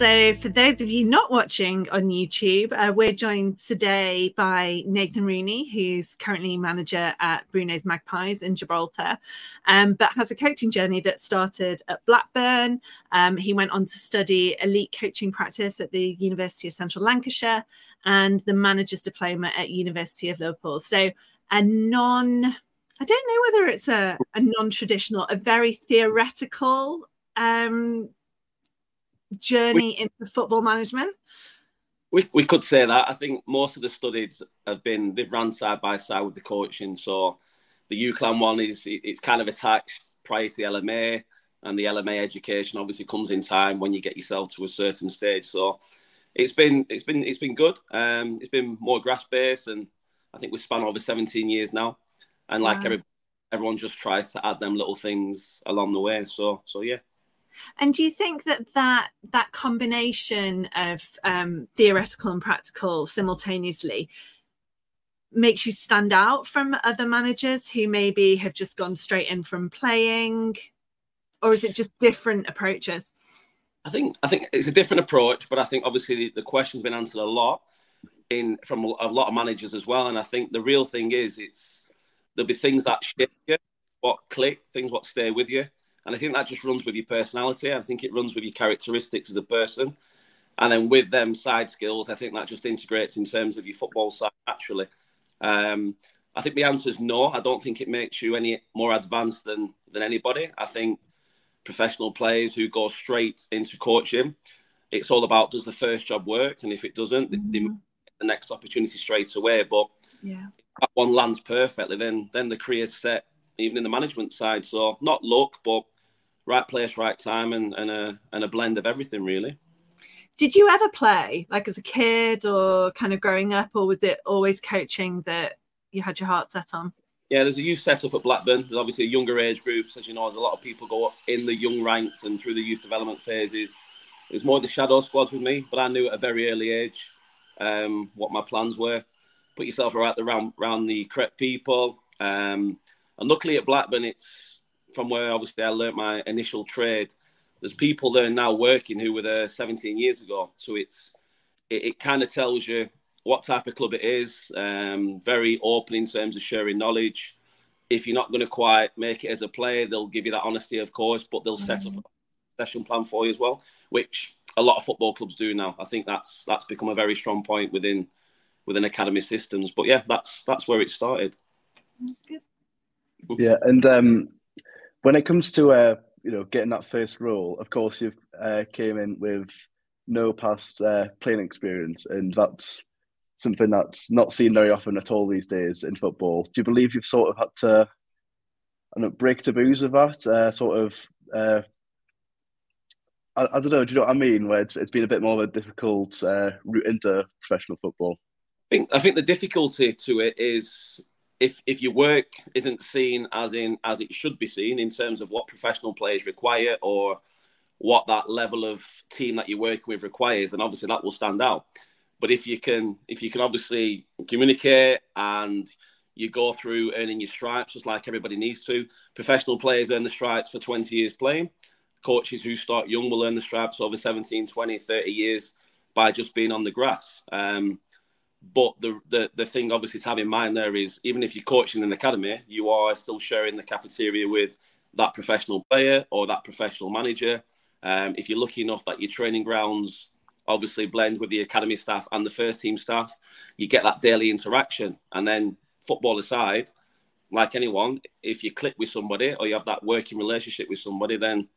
So, for those of you not watching on YouTube, uh, we're joined today by Nathan Rooney, who's currently manager at Bruno's Magpies in Gibraltar, um, but has a coaching journey that started at Blackburn. Um, he went on to study elite coaching practice at the University of Central Lancashire and the manager's diploma at University of Liverpool. So, a non I don't know whether it's a, a non traditional, a very theoretical um, journey we, into football management? We, we could say that. I think most of the studies have been they've run side by side with the coaching. So the UCLan one is it's kind of attached prior to the LMA, and the LMA education obviously comes in time when you get yourself to a certain stage. So it's been it's been it's been good. Um, it's been more grass based, and I think we've spun over 17 years now. And like every, everyone just tries to add them little things along the way. So so yeah. And do you think that that, that combination of um, theoretical and practical simultaneously makes you stand out from other managers who maybe have just gone straight in from playing, or is it just different approaches? I think I think it's a different approach, but I think obviously the, the question's been answered a lot in from a lot of managers as well. And I think the real thing is it's there'll be things that shape you, what click, things what stay with you. And I think that just runs with your personality. I think it runs with your characteristics as a person. And then with them side skills, I think that just integrates in terms of your football side naturally. Um, I think the answer is no. I don't think it makes you any more advanced than than anybody. I think professional players who go straight into coaching, it's all about does the first job work, and if it doesn't, mm-hmm. the next opportunity straight away. But yeah, that one lands perfectly, then then the career's set even in the management side. So not luck, but right place, right time, and, and a and a blend of everything really. Did you ever play like as a kid or kind of growing up, or was it always coaching that you had your heart set on? Yeah, there's a youth setup at Blackburn. There's obviously younger age groups, as you know, as a lot of people go up in the young ranks and through the youth development phases. It was more the shadow squads with me, but I knew at a very early age um, what my plans were. Put yourself around the around, around the correct people, um, and luckily at Blackburn, it's from where obviously I learnt my initial trade. There's people there now working who were there 17 years ago. So it's it, it kind of tells you what type of club it is. Um, very open in terms of sharing knowledge. If you're not going to quite make it as a player, they'll give you that honesty, of course, but they'll set up a session plan for you as well, which a lot of football clubs do now. I think that's that's become a very strong point within within academy systems. But yeah, that's that's where it started. That's good yeah, and um, when it comes to uh, you know getting that first role, of course you've uh, came in with no past uh, playing experience, and that's something that's not seen very often at all these days in football. Do you believe you've sort of had to I know, break taboos with that, uh, sort of uh, I, I, don't know. Do you know what I mean? Where it's, it's been a bit more of a difficult uh, route into professional football. I think I think the difficulty to it is if if your work isn't seen as in as it should be seen in terms of what professional players require or what that level of team that you're working with requires, then obviously that will stand out. But if you can if you can obviously communicate and you go through earning your stripes just like everybody needs to. Professional players earn the stripes for 20 years playing. Coaches who start young will earn the stripes over 17, 20, 30 years by just being on the grass. Um, but the, the the thing obviously to have in mind there is even if you're coaching an academy, you are still sharing the cafeteria with that professional player or that professional manager. Um, if you're lucky enough that your training grounds obviously blend with the academy staff and the first team staff, you get that daily interaction. And then football aside, like anyone, if you click with somebody or you have that working relationship with somebody, then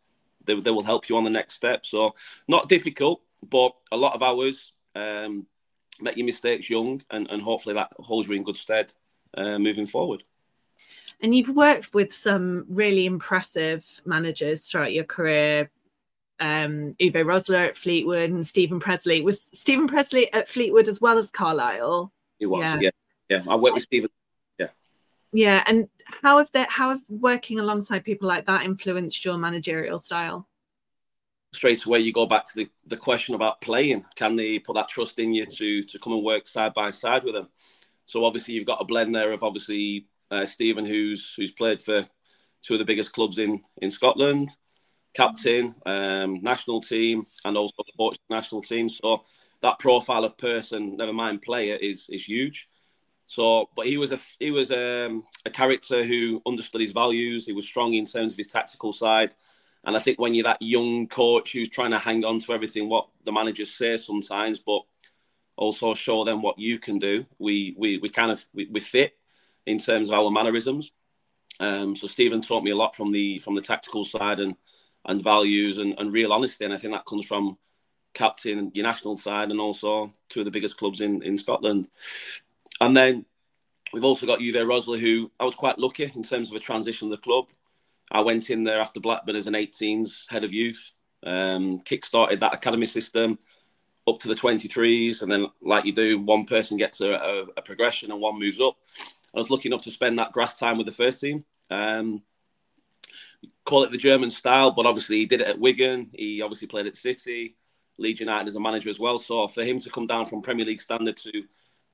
they, they will help you on the next step. So not difficult, but a lot of hours. Um, make your mistakes young, and, and hopefully that holds you in good stead uh, moving forward. And you've worked with some really impressive managers throughout your career. Um, Uwe Rosler at Fleetwood and Steven Pressley. Was Steven Pressley at Fleetwood as well as Carlisle? He was, yeah. yeah. yeah. I worked with Steven. Yeah. Yeah. And how have that how have working alongside people like that influenced your managerial style? Straight away you go back to the, the question about playing. Can they put that trust in you to to come and work side by side with them? So obviously you've got a blend there of obviously uh, Steven, who's who's played for two of the biggest clubs in in Scotland, captain, um, national team, and also the Portuguese national team. So that profile of person, never mind player, is is huge. So, but he was a he was um, a character who understood his values. He was strong in terms of his tactical side and I think when you're that young coach who's trying to hang on to everything what the managers say sometimes, but also show them what you can do, we we, we kind of we, we fit in terms of our mannerisms. Um, so Steven taught me a lot from the from the tactical side and and values and, and real honesty, and I think that comes from captain your national side and also two of the biggest clubs in in Scotland. And then we've also got Uwe Rosler, who I was quite lucky in terms of a transition of the club. I went in there after Blackburn as an 18s head of youth, um, kick-started that academy system up to the 23s, and then like you do, one person gets a, a, a progression and one moves up. I was lucky enough to spend that grass time with the first team. Um, call it the German style, but obviously he did it at Wigan. He obviously played at City, Leeds United as a manager as well. So for him to come down from Premier League standard to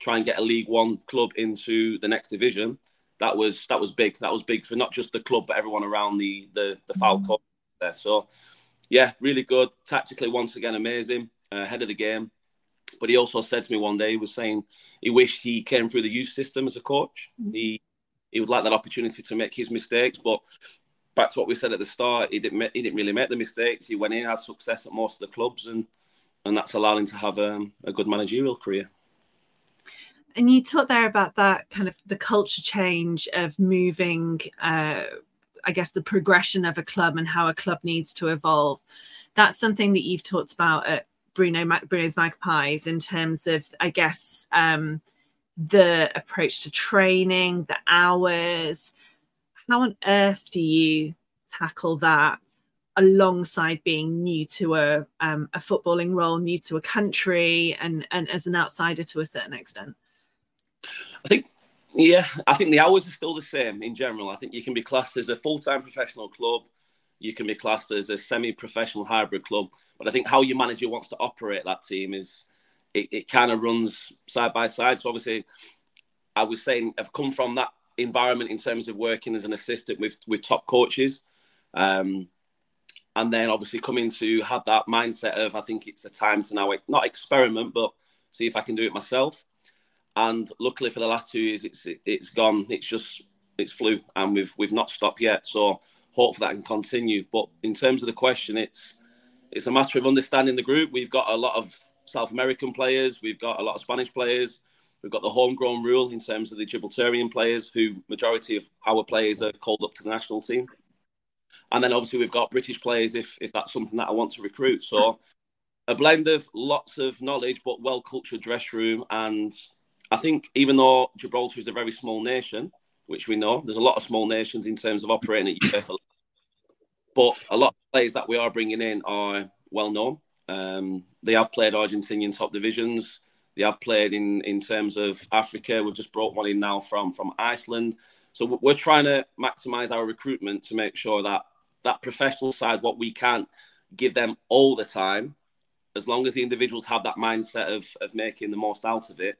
try and get a League One club into the next division, that was that was big. That was big for not just the club but everyone around the the the Fylde coast there. So yeah, really good. Tactically, once again, amazing. Uh, head of the game. But he also said to me one day, he was saying he wished he came through the youth system as a coach. Mm-hmm. He he would like that opportunity to make his mistakes. But back to what we said at the start, he didn't he didn't really make the mistakes. He went in, had success at most of the clubs, and and that's allowed him to have um, a good managerial career and you talked there about that kind of the culture change of moving uh, i guess the progression of a club and how a club needs to evolve that's something that you've talked about at bruno bruno's magpies in terms of i guess um, the approach to training the hours how on earth do you tackle that alongside being new to a um, a footballing role, new to a country, and and as an outsider to a certain extent. I think, yeah, I think the hours are still the same in general. I think you can be classed as a full time professional club, you can be classed as a semi professional hybrid club. But I think how your manager wants to operate that team is it, it kind of runs side by side. So obviously, I was saying I've come from that environment in terms of working as an assistant with with top coaches. Um, and then obviously coming to have that mindset of I think it's a time to now not experiment, but see if I can do it myself. And luckily for the last two years, it's it, it's gone. It's just it's flew, and we've we've not stopped yet. So hopefully that can continue. But in terms of the question, it's it's a matter of understanding the group. We've got a lot of South American players. We've got a lot of Spanish players. We've got the homegrown rule in terms of the Gibraltarian players, who majority of our players are called up to the national team. And then obviously we've got British players if if that's something that I want to recruit. So a blend of lots of knowledge, but well cultured dress room and I think even though Gibraltar is a very small nation, which we know, there's a lot of small nations in terms of operating at UEFA, but a lot of players that we are bringing in are well known. Um, they have played Argentinian top divisions. They have played in in terms of Africa. We've just brought one in now from from Iceland. So we're trying to maximise our recruitment to make sure that that professional side, what we can give them all the time, as long as the individuals have that mindset of of making the most out of it,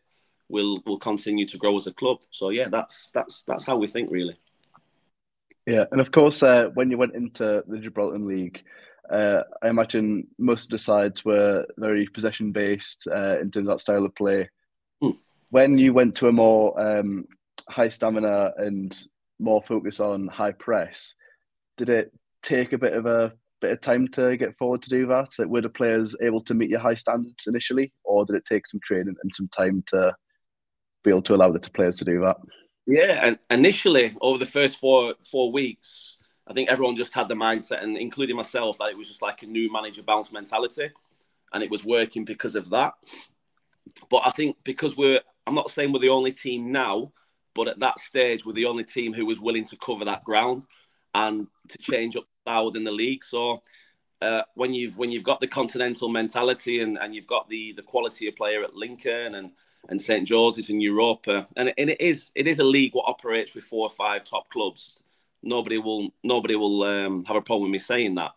will will continue to grow as a club. So yeah, that's that's that's how we think really. Yeah, and of course, uh, when you went into the Gibraltar League, uh, I imagine most of the sides were very possession based uh, in terms of that style of play. Hmm. When you went to a more um, high stamina and more focus on high press, did it take a bit of a bit of time to get forward to do that? Were the players able to meet your high standards initially, or did it take some training and some time to be able to allow the players to do that? Yeah, and initially over the first four four weeks, I think everyone just had the mindset, and including myself, that it was just like a new manager bounce mentality, and it was working because of that. But I think because we're, I'm not saying we're the only team now, but at that stage, we're the only team who was willing to cover that ground and to change up style within the league. So uh, when you've when you've got the continental mentality and, and you've got the the quality of player at Lincoln and and St George's in Europa, and, and it is it is a league what operates with four or five top clubs. Nobody will nobody will um, have a problem with me saying that.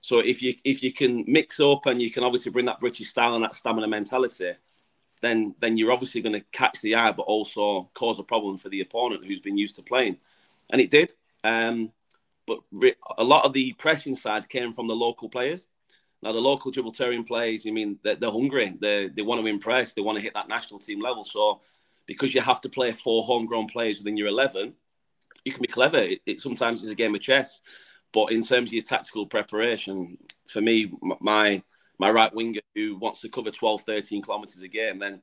So if you if you can mix up and you can obviously bring that British style and that stamina mentality, then then you're obviously going to catch the eye, but also cause a problem for the opponent who's been used to playing, and it did. Um, but re- a lot of the pressing side came from the local players. Now, the local Gibraltarian players, I mean, they're, they're hungry. They they want to impress. They want to hit that national team level. So, because you have to play four homegrown players within your eleven, you can be clever. It, it sometimes is a game of chess. But in terms of your tactical preparation, for me, my my right winger who wants to cover 12, 13 kilometres a game, then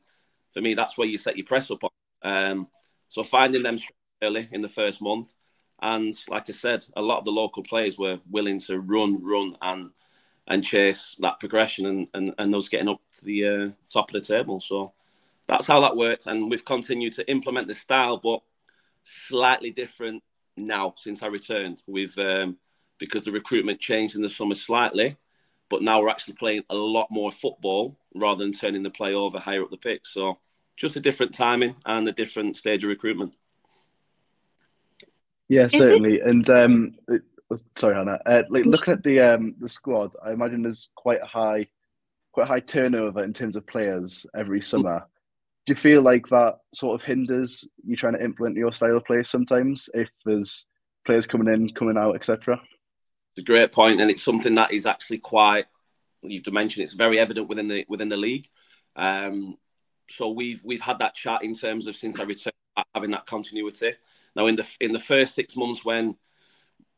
for me, that's where you set your press up on. Um, so finding them early in the first month, and like I said, a lot of the local players were willing to run, run, and and chase that progression and, and, and those getting up to the uh, top of the table. So that's how that worked. And we've continued to implement the style, but slightly different now since I returned. With um, because the recruitment changed in the summer slightly, but now we're actually playing a lot more football rather than turning the play over higher up the pitch. So just a different timing and a different stage of recruitment. Yeah, certainly. And um, sorry, Hannah. Uh, like looking at the um, the squad, I imagine there's quite a high, quite a high turnover in terms of players every summer. Do you feel like that sort of hinders you trying to implement your style of play sometimes if there's players coming in, coming out, etc.? It's a great point, and it's something that is actually quite. You've mentioned it's very evident within the within the league. Um, so we've we've had that chat in terms of since I returned having that continuity. Now in the in the first six months when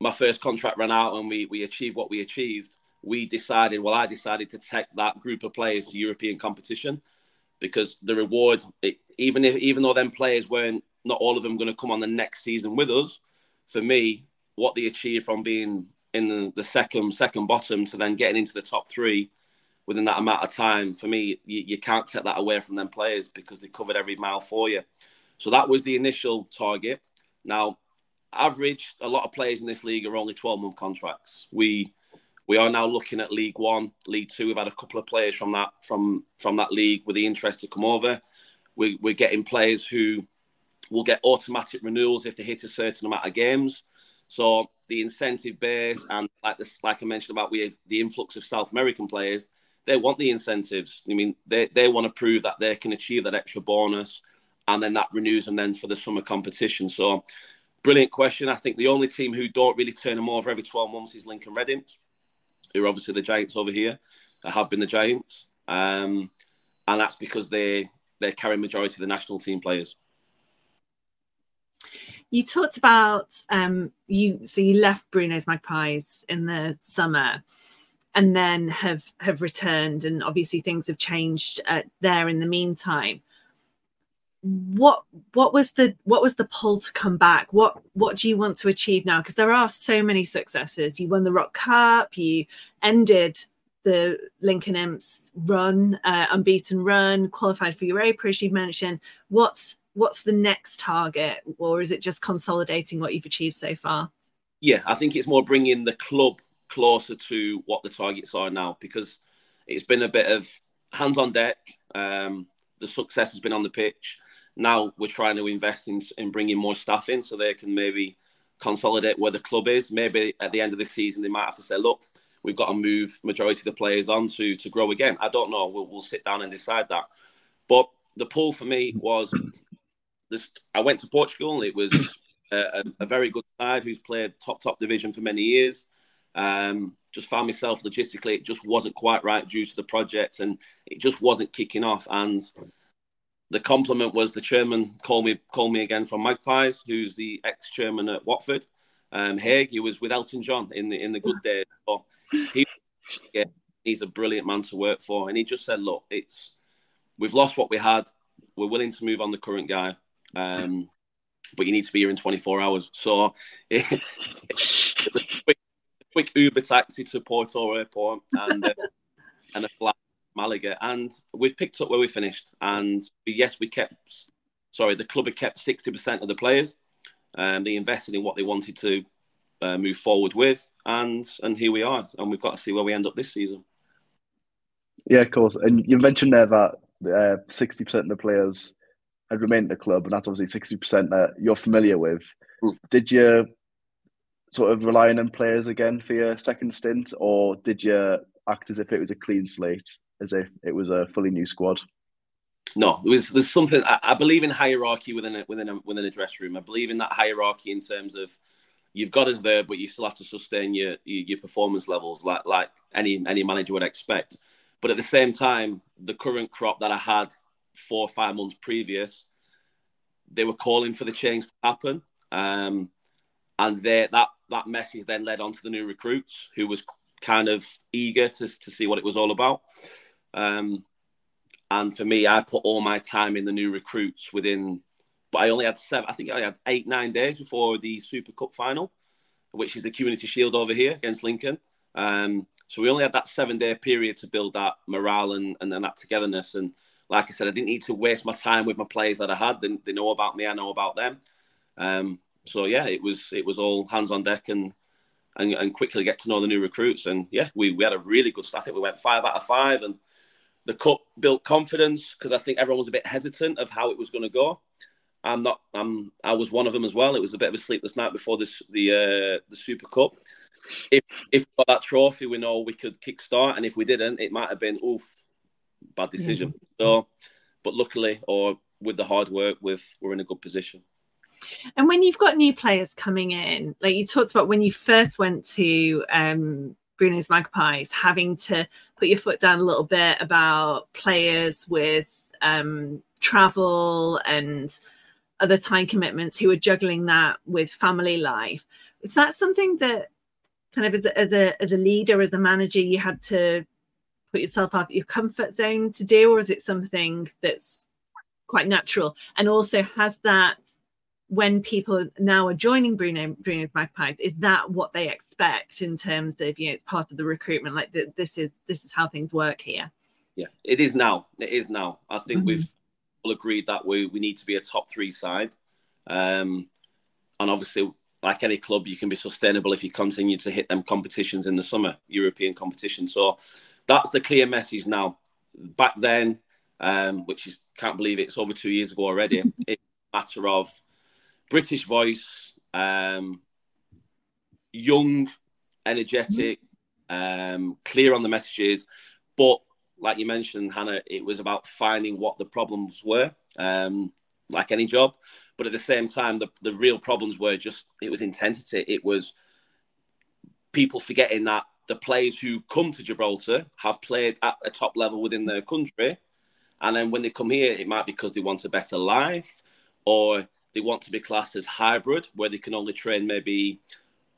my first contract ran out and we we achieved what we achieved, we decided. Well, I decided to take that group of players to European competition because the reward, it, even if even though them players weren't not all of them going to come on the next season with us, for me, what they achieved from being in the, the second second bottom to then getting into the top three within that amount of time, for me, you, you can't take that away from them players because they covered every mile for you. So that was the initial target. Now, average, a lot of players in this league are only 12 month contracts. We we are now looking at League One, League Two. We've had a couple of players from that from from that league with the interest to come over. We, we're getting players who will get automatic renewals if they hit a certain amount of games. So the incentive base and like this, like I mentioned about we the influx of South American players, they want the incentives. I mean, they they want to prove that they can achieve that extra bonus, and then that renews them then for the summer competition. So brilliant question. I think the only team who don't really turn them over every 12 months is Lincoln Red Imps, who are obviously the Giants over here, have been the Giants. Um, and that's because they, they carry majority of the national team players. You talked about um, you so you left Bruno's Magpies in the summer and then have have returned and obviously things have changed uh, there in the meantime what what was the what was the pull to come back? What what do you want to achieve now? Because there are so many successes. You won the rock cup you ended the lincoln imps run uh, unbeaten run qualified for europa as you mentioned. What's what's the next target or is it just consolidating what you've achieved so far? Yeah i think it's more bringing the club closer to what the targets are now because it's been a bit of hands on deck. Um, the success has been on the pitch. Now we're trying to invest in, in bringing more staff in so they can maybe consolidate where the club is. Maybe at the end of the season, they might have to say, look, we've got to move majority of the players on to, to grow again. I don't know. We'll, we'll sit down and decide that. But the pull for me was this, I went to Portugal. It was a, a, very good side who's played top, top division for many years. Um, just found myself logistically, it just wasn't quite right due to the project and it just wasn't kicking off. And the compliment was the chairman called me called me again from Magpies, who's the ex chairman at Watford. Um, Haig, he was with Elton John in the in the good days. So he, yeah, he's a brilliant man to work for, and he just said, "Look, it's we've lost what we had. We're willing to move on the current guy, um, but you need to be here in 24 hours." So, quick, quick Uber taxi to Porto Airport and uh, and a flight Malaga, and we've picked up where we finished. And yes, we kept. Sorry, the club had kept sixty percent of the players. Um, they invested in what they wanted to uh, move forward with, and and here we are. And we've got to see where we end up this season. Yeah, of course. And you mentioned there that uh, sixty uh, percent of the players had remained at the club, and that's obviously sixty percent that you're familiar with. Mm. Did you sort of rely on them players again for your second stint, or did you act as if it was a clean slate? As if it was a fully new squad. No, there's there's something. I, I, believe in hierarchy within a, within a, within a dress room. I believe in that hierarchy in terms of you've got us there, but you still have to sustain your your, performance levels like like any any manager would expect. But at the same time, the current crop that I had four or five months previous, they were calling for the change to happen, um, and they, that that message then led on to the new recruits who was kind of eager to to see what it was all about. Um, and for me, I put all my time in the new recruits within, but I only had seven, I think I had eight, nine days before the Super Cup final, which is the Community Shield over here against Lincoln. Um, so we only had that seven day period to build that morale and, and then that togetherness. And like I said, I didn't need to waste my time with my players that I had. They, they know about me, I know about them. Um, so yeah, it was it was all hands on deck and, and and quickly get to know the new recruits. And yeah, we, we had a really good start. I think we went five out of five and the cup built confidence because I think everyone was a bit hesitant of how it was going to go. I'm not. I'm. I was one of them as well. It was a bit of a sleepless night before this the uh, the Super Cup. If if we got that trophy, we know we could kickstart, and if we didn't, it might have been oof, bad decision. Mm-hmm. So, but luckily, or with the hard work, with we're in a good position. And when you've got new players coming in, like you talked about when you first went to um, Bruno's Magpies, having to put your foot down a little bit about players with um, travel and other time commitments who are juggling that with family life. Is that something that kind of as a, as a, as a leader, as a manager, you had to put yourself out of your comfort zone to do, or is it something that's quite natural? And also, has that when people now are joining Bruno Bruno's Magpies, is that what they expect in terms of you know it's part of the recruitment? Like the, this is this is how things work here. Yeah, it is now. It is now. I think mm-hmm. we've all agreed that we we need to be a top three side, um, and obviously, like any club, you can be sustainable if you continue to hit them competitions in the summer, European competition. So that's the clear message now. Back then, um, which is can't believe it's over two years ago already. it's a matter of British voice, um, young, energetic, um, clear on the messages. But like you mentioned, Hannah, it was about finding what the problems were, um, like any job. But at the same time, the, the real problems were just it was intensity. It was people forgetting that the players who come to Gibraltar have played at a top level within their country. And then when they come here, it might be because they want a better life or they want to be classed as hybrid, where they can only train maybe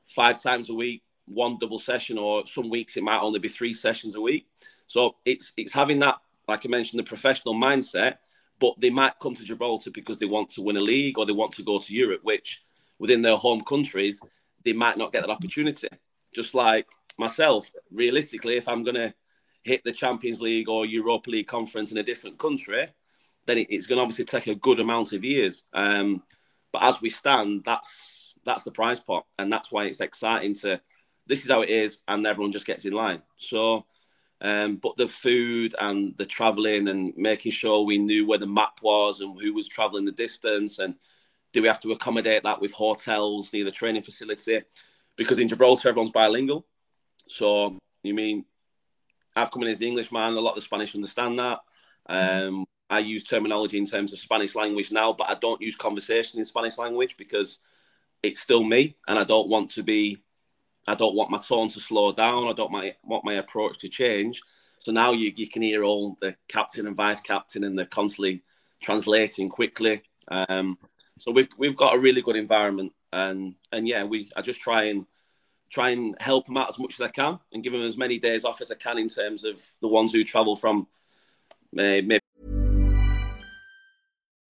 five times a week, one double session, or some weeks it might only be three sessions a week. So it's it's having that, like I mentioned, the professional mindset. But they might come to Gibraltar because they want to win a league or they want to go to Europe, which within their home countries they might not get that opportunity. Just like myself, realistically, if I'm to hit the Champions League or Europa League conference in a different country, then it, it's going to obviously take a good amount of years. Um, but as we stand, that's that's the prize pot, and that's why it's exciting to this is how it is, and everyone just gets in line. So, um, but the food and the traveling and making sure we knew where the map was and who was traveling the distance, and do we have to accommodate that with hotels near the training facility? Because in Gibraltar, everyone's bilingual. So, you mean I've come in as the Englishman, a lot of the Spanish understand that. Um, I use terminology in terms of Spanish language now, but I don't use conversation in Spanish language because it's still me, and I don't want to be I don't want my tone to slow down. I don't want my approach to change. So now you, you can hear all the captain and vice captain and they're constantly translating quickly. Um, so we've we've got a really good environment, and and yeah, we I just try and try and help them out as much as I can and give them as many days off as I can in terms of the ones who travel from uh, maybe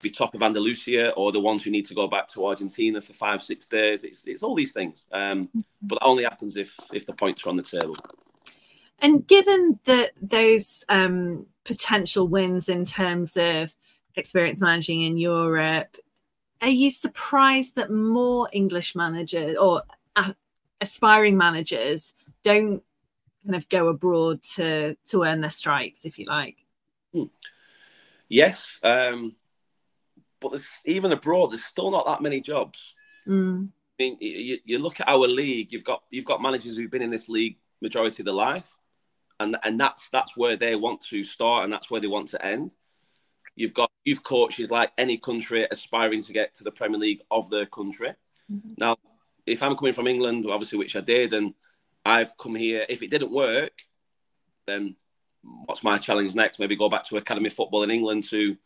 Be top of Andalusia or the ones who need to go back to Argentina for five, six days. It's, it's all these things. Um, but that only happens if, if the points are on the table. And given that those um, potential wins in terms of experience managing in Europe, are you surprised that more English managers or uh, aspiring managers don't kind of go abroad to to earn their stripes, if you like? Hmm. Yes, um, but even abroad, there's still not that many jobs. Mm. I mean, you, you look at our league. You've got you've got managers who've been in this league majority of their life, and and that's that's where they want to start, and that's where they want to end. You've got youth coaches like any country aspiring to get to the Premier League of their country. Mm-hmm. Now, if I'm coming from England, obviously, which I did, and I've come here, if it didn't work, then what's my challenge next? Maybe go back to academy football in England to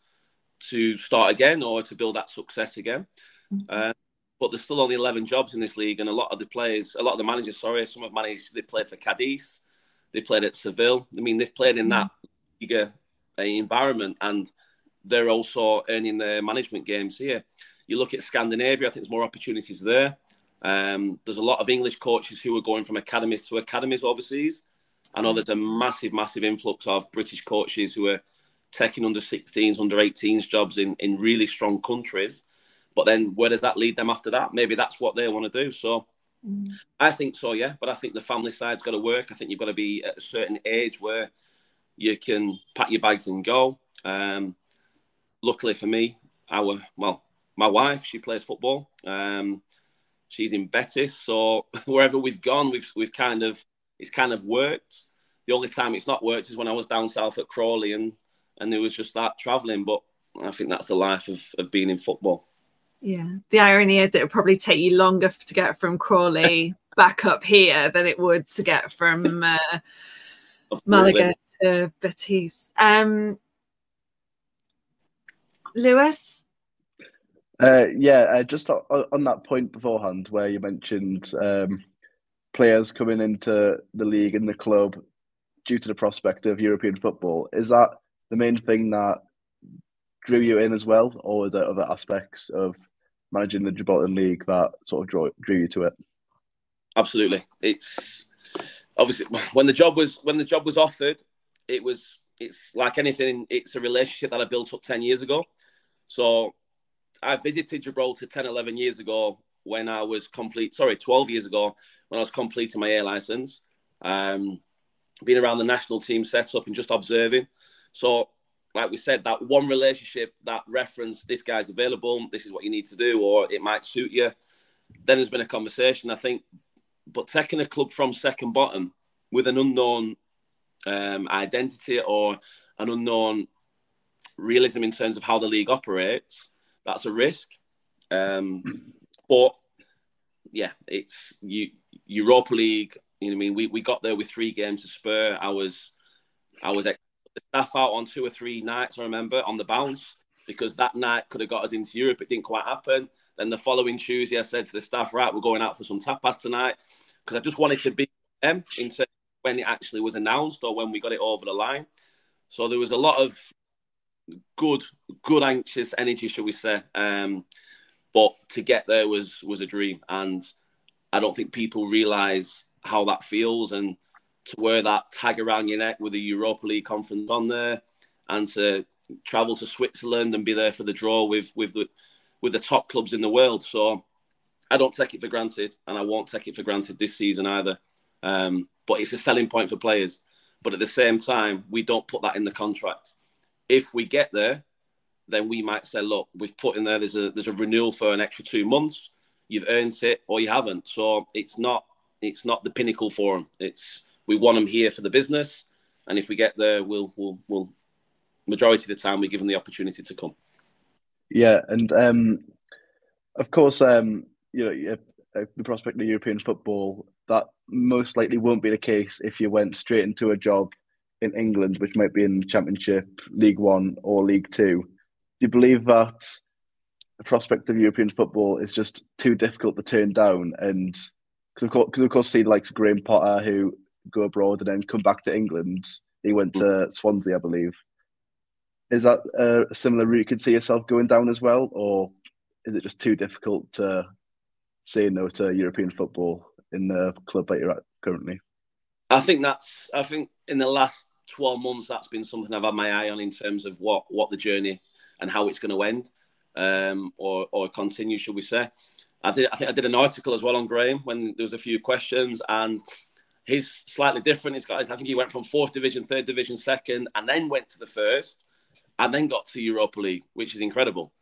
to start again or to build that success again. Mm-hmm. Uh, but there's still only 11 jobs in this league, and a lot of the players, a lot of the managers, sorry, some have managed, they play for Cadiz, they played at Seville. I mean, they've played in that bigger uh, environment, and they're also earning their management games here. You look at Scandinavia, I think there's more opportunities there. Um, there's a lot of English coaches who are going from academies to academies overseas. I know there's a massive, massive influx of British coaches who are taking under 16s, under 18s jobs in, in really strong countries. But then where does that lead them after that? Maybe that's what they want to do. So mm. I think so, yeah. But I think the family side's got to work. I think you've got to be at a certain age where you can pack your bags and go. Um, luckily for me, our well, my wife she plays football. Um, she's in Betis, so wherever we've gone, we've we've kind of it's kind of worked. The only time it's not worked is when I was down south at Crawley, and and there was just that travelling. But I think that's the life of, of being in football. Yeah, the irony is it would probably take you longer to get from Crawley back up here than it would to get from uh, Malaga to Betis. Um, Lewis? Uh, yeah, uh, just on, on, that point beforehand where you mentioned um, players coming into the league and the club due to the prospect of European football, is that the main thing that drew you in as well, or there other aspects of managing the Gibraltar League that sort of drew, drew you to it? Absolutely, it's obviously when the job was when the job was offered, it was it's like anything. It's a relationship that I built up ten years ago. So I visited Gibraltar 10, 11 years ago when I was complete, sorry, 12 years ago when I was completing my A license. Um, being around the national team setup and just observing. So, like we said, that one relationship, that reference, this guy's available, this is what you need to do, or it might suit you. Then there's been a conversation, I think. But taking a club from second bottom with an unknown um, identity or an unknown realism in terms of how the league operates, that's a risk. Um, but yeah, it's you Europa League. You know, I mean, we, we got there with three games to spur. I was I was the staff out on two or three nights. I remember on the bounce because that night could have got us into Europe. It didn't quite happen. Then the following Tuesday, I said to the staff, "Right, we're going out for some tapas tonight," because I just wanted to be them in when it actually was announced or when we got it over the line. So there was a lot of good, good anxious energy, shall we say? Um, but to get there was was a dream, and I don't think people realise how that feels, and to wear that tag around your neck with the Europa League conference on there, and to travel to Switzerland and be there for the draw with with the with the top clubs in the world. So I don't take it for granted, and I won't take it for granted this season either. Um, but it's a selling point for players. But at the same time, we don't put that in the contract. If we get there, then we might say, look, we've put in there there's a there's a renewal for an extra two months. You've earned it or you haven't. So it's not it's not the pinnacle for them. It's we want them here for the business, and if we get there, we'll we'll we'll majority of the time we give them the opportunity to come. Yeah, and um, of course, um, you know, the prospect of European football that most likely won't be the case if you went straight into a job in England, which might be in Championship, League One, or League Two. Do you believe that the prospect of European football is just too difficult to turn down? And because of course, because of course, see like Graham Potter who go abroad and then come back to England. He went to Swansea, I believe. Is that a similar route you could see yourself going down as well, or is it just too difficult to say no to European football in the club that you're at currently? I think that's. I think in the last 12 months, that's been something I've had my eye on in terms of what what the journey and how it's going to end, um, or or continue, should we say? I did. I think I did an article as well on Graham when there was a few questions, and he's slightly different. He's got. I think he went from fourth division, third division, second, and then went to the first, and then got to Europa League, which is incredible.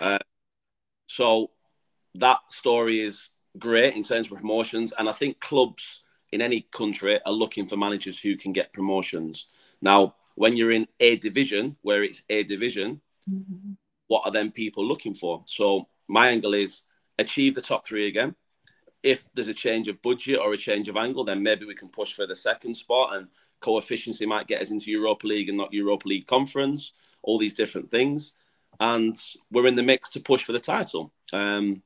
Uh, so that story is great in terms of promotions, and I think clubs in any country are looking for managers who can get promotions. Now, when you're in a division where it's a division, mm-hmm. what are then people looking for? So my angle is achieve the top three again. If there's a change of budget or a change of angle, then maybe we can push for the second spot and coefficiency might get us into Europa League and not Europa League conference, all these different things. And we're in the mix to push for the title. Um,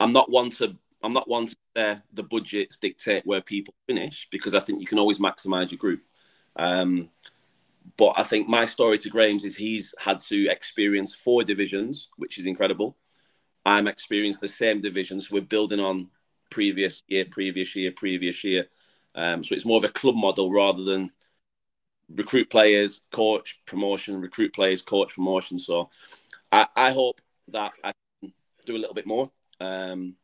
I'm not one to I'm not one to say the budgets dictate where people finish because I think you can always maximise your group. Um, but I think my story to Graham's is he's had to experience four divisions, which is incredible. I'm experiencing the same divisions. We're building on previous year, previous year, previous year. Um, so it's more of a club model rather than recruit players, coach, promotion, recruit players, coach, promotion. So I, I hope that I can do a little bit more. Um,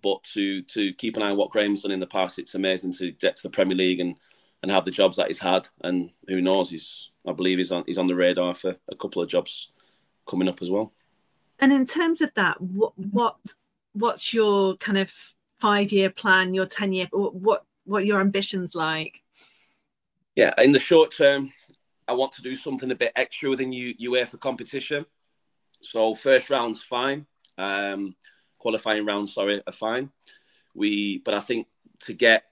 but to to keep an eye on what Graham's done in the past, it's amazing to get to the Premier League and, and have the jobs that he's had. And who knows, he's I believe he's on he's on the radar for a couple of jobs coming up as well. And in terms of that, what what what's your kind of five year plan, your ten year what what your ambitions like? Yeah, in the short term, I want to do something a bit extra within U- UEFA competition. So first round's fine. Um, qualifying rounds, sorry, are fine. We, but I think to get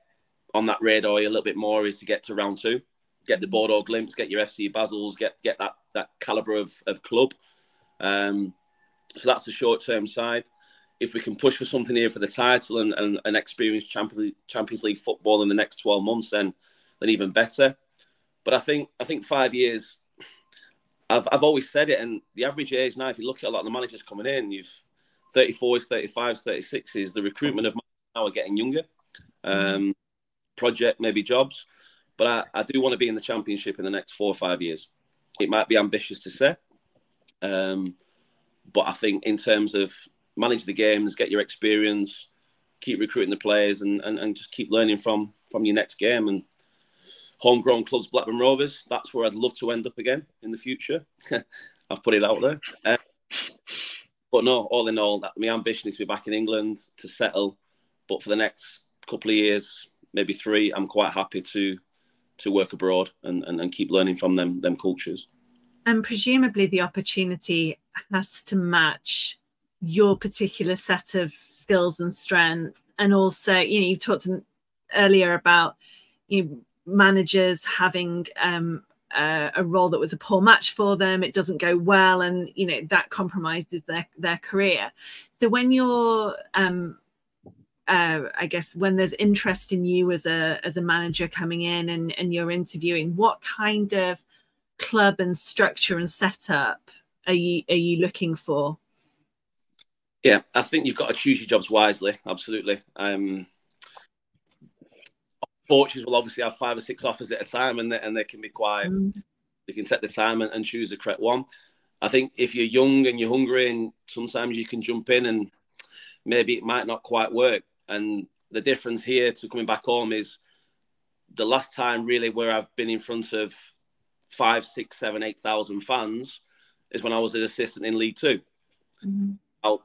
on that radar a little bit more is to get to round two, get the Bodø/Glimts, get your FC Basels, get get that that caliber of, of club. Um, so that's the short term side. If we can push for something here for the title and, and, and experience Champions League, football in the next 12 months, then then even better. But I think I think five years. I've I've always said it, and the average age now, if you look at a lot of the managers coming in, you've 34s, 35s, 36s, the recruitment of now are getting younger. Um, project, maybe jobs. But I, I do want to be in the championship in the next four or five years. It might be ambitious to say. Um, but I think in terms of manage the games, get your experience, keep recruiting the players and, and, and just keep learning from from your next game and homegrown clubs Blackburn Rovers, that's where I'd love to end up again in the future. I've put it out there. Uh, but no, all in all, that my ambition is to be back in England to settle. But for the next couple of years, maybe three, I'm quite happy to to work abroad and, and, and keep learning from them them cultures. And presumably the opportunity has to match your particular set of skills and strengths. And also you know you talked earlier about you know, managers having um, a role that was a poor match for them it doesn't go well and you know that compromises their their career. So when you're um, uh, I guess when there's interest in you as a as a manager coming in and and you're interviewing, what kind of club and structure and setup are you are you looking for? Yeah, I think you've got to choose your jobs wisely. Absolutely. Um, coaches will obviously have five or six offers at a time, and they, and they can be quite. Mm. They can take the time and, and choose the correct one. I think if you're young and you're hungry, and sometimes you can jump in and maybe it might not quite work. And the difference here to coming back home is the last time really where I've been in front of five, six, seven, eight thousand fans is when I was an assistant in League 2 mm-hmm.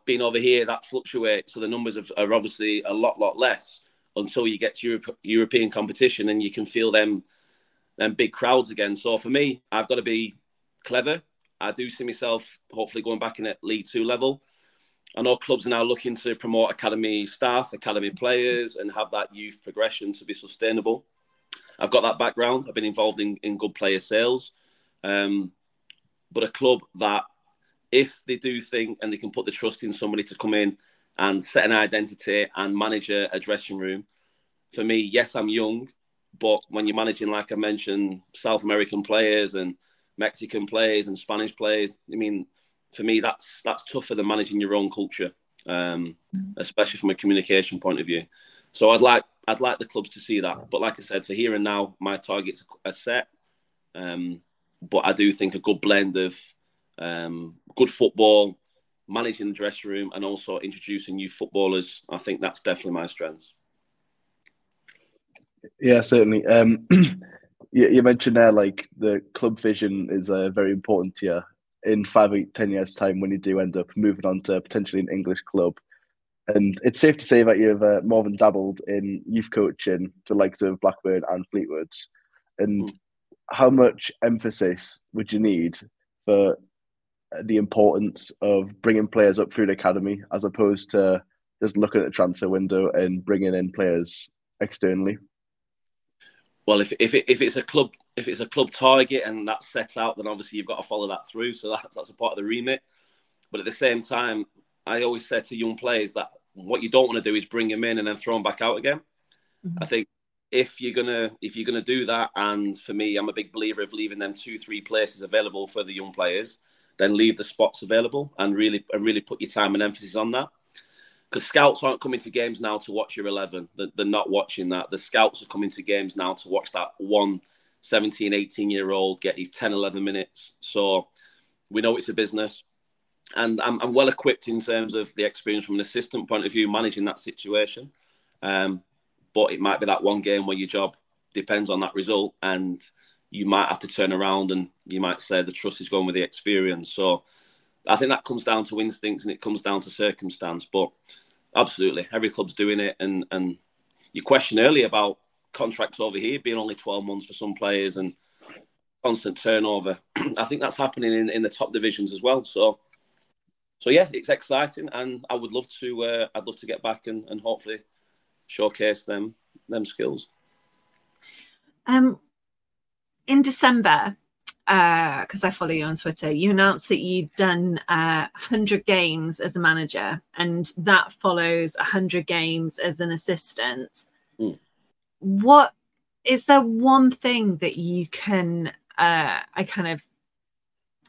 Being over here, that fluctuates, so the numbers are obviously a lot, lot less until you get to Europe, European competition and you can feel them, them big crowds again. So for me, I've got to be clever. I do see myself hopefully going back in at League Two level. I know clubs are now looking to promote academy staff, academy players, and have that youth progression to be sustainable. I've got that background. I've been involved in, in good player sales. Um, but a club that, if they do think and they can put the trust in somebody to come in and set an identity and manage a, a dressing room, for me, yes, I'm young, but when you're managing, like I mentioned, South American players and Mexican players and Spanish players, I mean, for me, that's that's tougher than managing your own culture, um, especially from a communication point of view. So I'd like I'd like the clubs to see that. But like I said, for here and now, my targets are set. Um, but I do think a good blend of um, good football, managing the dressing room, and also introducing new footballers. I think that's definitely my strengths. Yeah, certainly. Um, you, you, mentioned there like the club vision is uh, very important to you in five, eight, ten years' time when you do end up moving on to potentially an English club. And it's safe to say that you've uh, more than dabbled in youth coaching, the likes of Blackburn and Fleetwoods. And mm. How much emphasis would you need for the importance of bringing players up through the academy as opposed to just looking at the transfer window and bringing in players externally? well, if if, it, if it's a club if it's a club target and that's set out, then obviously you've got to follow that through. So that's that's a part of the remit. But at the same time, I always say to young players that what you don't want to do is bring them in and then throw them back out again. Mm-hmm. I think if you're gonna if you're gonna do that, and for me, I'm a big believer of leaving them two three places available for the young players, then leave the spots available and really and really put your time and emphasis on that. Because scouts aren't coming to games now to watch your 11 they're, they're, not watching that. The scouts are coming to games now to watch that one 17 18 year old get his 10 11 minutes. So we know it's a business. And i'm, I'm well equipped in terms of the experience from an assistant point of view managing that situation. Um, but it might be that one game where your job depends on that result and you might have to turn around and you might say the trust is going with the experience so I think that comes down to instincts and it comes down to circumstance. But absolutely, every club's doing it. And and you question earlier about contracts over here being only 12 months for some players and constant turnover. I think that's happening in, in the top divisions as well. So so yeah, it's exciting, and I would love to. Uh, I'd love to get back and, and hopefully showcase them them skills. Um, in December, because uh, I follow you on Twitter, you announced that you'd done uh, 100 games as a manager, and that follows 100 games as an assistant. Mm. What is there one thing that you can, uh, I kind of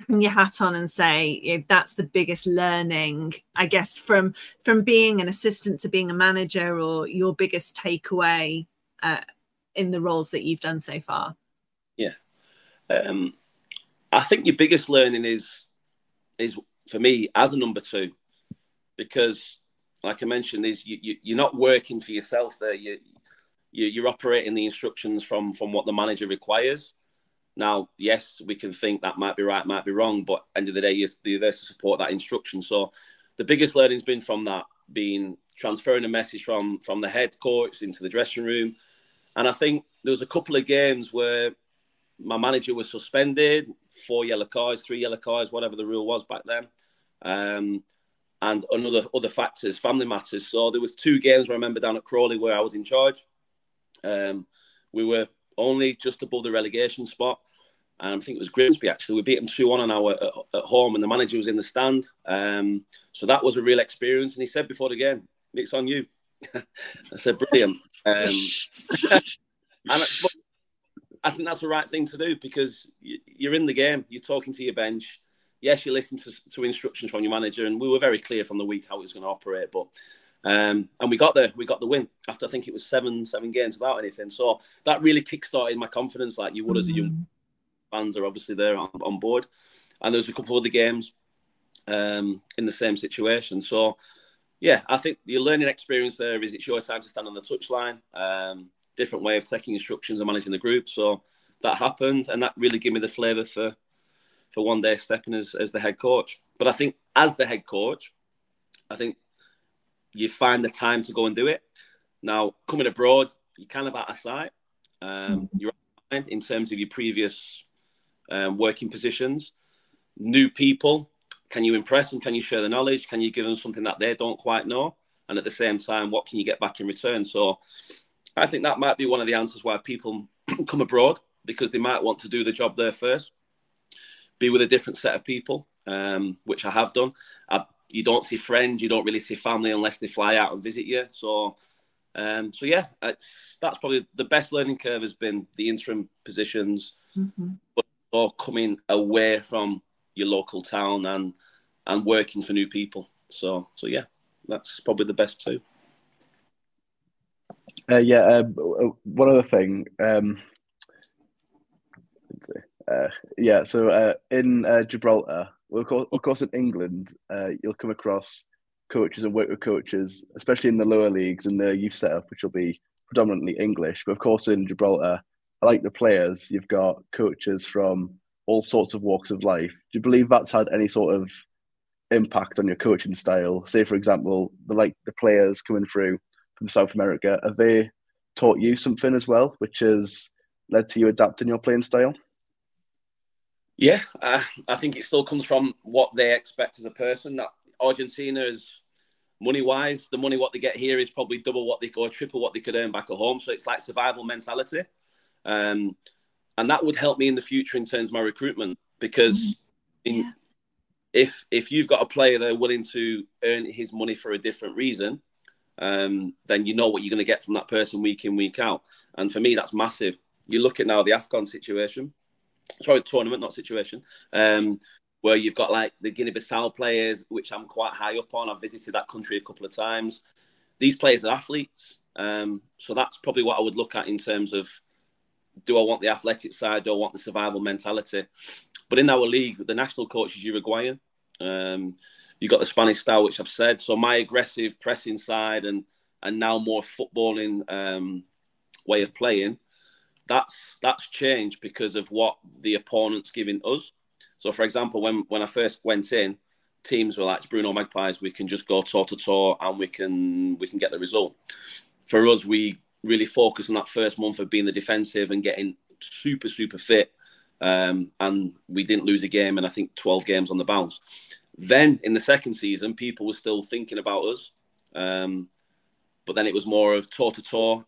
your hat on and say that's the biggest learning, I guess, from from being an assistant to being a manager, or your biggest takeaway uh, in the roles that you've done so far? Yeah. Um, I think your biggest learning is is for me as a number two, because like I mentioned, is you, you you're not working for yourself there. You, you you're operating the instructions from from what the manager requires. Now, yes, we can think that might be right, might be wrong, but end of the day, you're there to support that instruction. So, the biggest learning's been from that, being transferring a message from from the head coach into the dressing room, and I think there was a couple of games where my manager was suspended, four yellow cards, three yellow cards, whatever the rule was back then. Um, and another other factors, family matters. So there was two games I remember down at Crawley where I was in charge. Um, we were only just above the relegation spot. And I think it was Grimsby actually. We beat them 2 1 an hour at, at, home, and the manager was in the stand. Um, so that was a real experience. And he said before the game, It's on you. I said, Brilliant. Um, and I think that's the right thing to do because you're in the game, you're talking to your bench. Yes, you listen to, to instructions from your manager, and we were very clear from the week how it was going to operate. But um, and we got there, we got the win after I think it was seven seven games without anything. So that really kick-started my confidence, like you would as a young mm-hmm. fans are obviously there on, on board. And there's a couple of other games um, in the same situation. So yeah, I think your learning experience there is it's your time to stand on the touchline. Um, different way of taking instructions and managing the group. So that happened, and that really gave me the flavour for for one day stepping as as the head coach. But I think as the head coach, I think you find the time to go and do it. Now coming abroad, you're kind of out of sight. Um, mm-hmm. you're in terms of your previous um, working positions. New people, can you impress them? Can you share the knowledge? Can you give them something that they don't quite know? And at the same time, what can you get back in return? So I think that might be one of the answers why people come abroad because they might want to do the job there first, be with a different set of people, um, which I have done. I, you don't see friends, you don't really see family unless they fly out and visit you. So, um, so yeah, that's probably the best learning curve has been the interim positions, mm-hmm. but or coming away from your local town and and working for new people. So, so yeah, that's probably the best too. Uh, yeah, um, one other thing. Um, uh, yeah, so uh, in uh, Gibraltar, well, of, course, of course, in England, uh, you'll come across coaches and work with coaches, especially in the lower leagues and the youth setup, which will be predominantly English. But of course, in Gibraltar, like the players, you've got coaches from all sorts of walks of life. Do you believe that's had any sort of impact on your coaching style? Say, for example, the like the players coming through from South America, have they taught you something as well, which has led to you adapting your playing style? Yeah, uh, I think it still comes from what they expect as a person. That Argentina is money wise, the money what they get here is probably double what they or triple what they could earn back at home. So it's like survival mentality, um, and that would help me in the future in terms of my recruitment because mm-hmm. in, yeah. if if you've got a player that are willing to earn his money for a different reason, um, then you know what you're going to get from that person week in, week out. And for me, that's massive. You look at now the AFCON situation, sorry, tournament, not situation, um, where you've got like the Guinea Bissau players, which I'm quite high up on. I've visited that country a couple of times. These players are athletes. Um, so that's probably what I would look at in terms of do I want the athletic side, do I want the survival mentality? But in our league, the national coach is Uruguayan. Um, you've got the Spanish style, which I've said. So my aggressive pressing side and and now more footballing um, way of playing, that's that's changed because of what the opponent's giving us. So, for example, when when I first went in, teams were like Bruno Magpies. We can just go toe to toe and we can we can get the result. For us, we really focus on that first month of being the defensive and getting super super fit um, and we didn't lose a game, and I think 12 games on the bounce. Then in the second season, people were still thinking about us, um, but then it was more of toe to toe,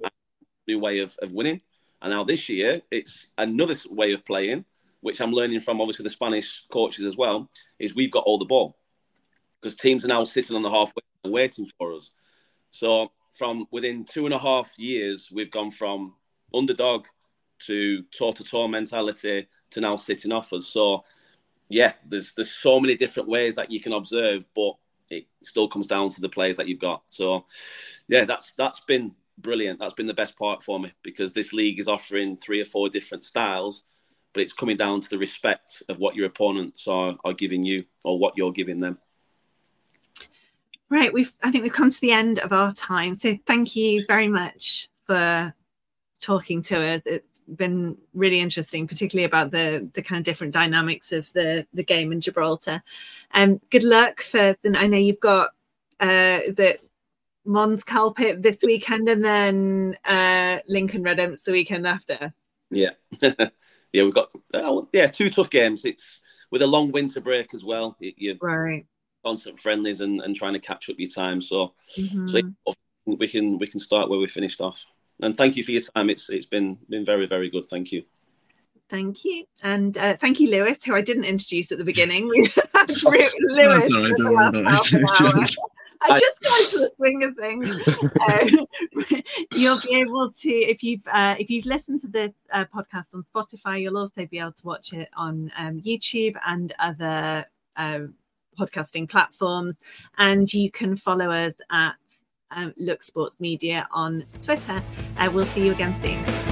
new way of, of winning. And now this year, it's another way of playing, which I'm learning from obviously the Spanish coaches as well. Is we've got all the ball because teams are now sitting on the halfway and waiting for us. So from within two and a half years, we've gone from underdog to toe to toe mentality to now sitting off us. So yeah, there's there's so many different ways that you can observe, but it still comes down to the players that you've got. So yeah, that's that's been brilliant. That's been the best part for me because this league is offering three or four different styles, but it's coming down to the respect of what your opponents are, are giving you or what you're giving them. Right, we've I think we've come to the end of our time. So thank you very much for talking to us. It's been really interesting, particularly about the the kind of different dynamics of the the game in Gibraltar. Um, good luck for. The, I know you've got. Uh, is it Mons Calpe this weekend and then uh, Lincoln Red Imps the weekend after? Yeah, yeah, we've got uh, yeah two tough games. It's with a long winter break as well. you're right. constant friendlies and, and trying to catch up your time. So, Mhm. so we can we can start where we finished off. And thank you for your time. It's it's been been very very good. Thank you. Thank you. And uh, thank you, Lewis, who I didn't introduce at the beginning. We Lewis That's all right, don't worry about it. I just got into the swing of things. Uh, you'll be able to, if you've uh, if you've listened to this uh, podcast on Spotify, you'll also be able to watch it on um, YouTube and other uh, podcasting platforms. And you can follow us at um, Look Sports Media on Twitter. Uh, we'll see you again soon.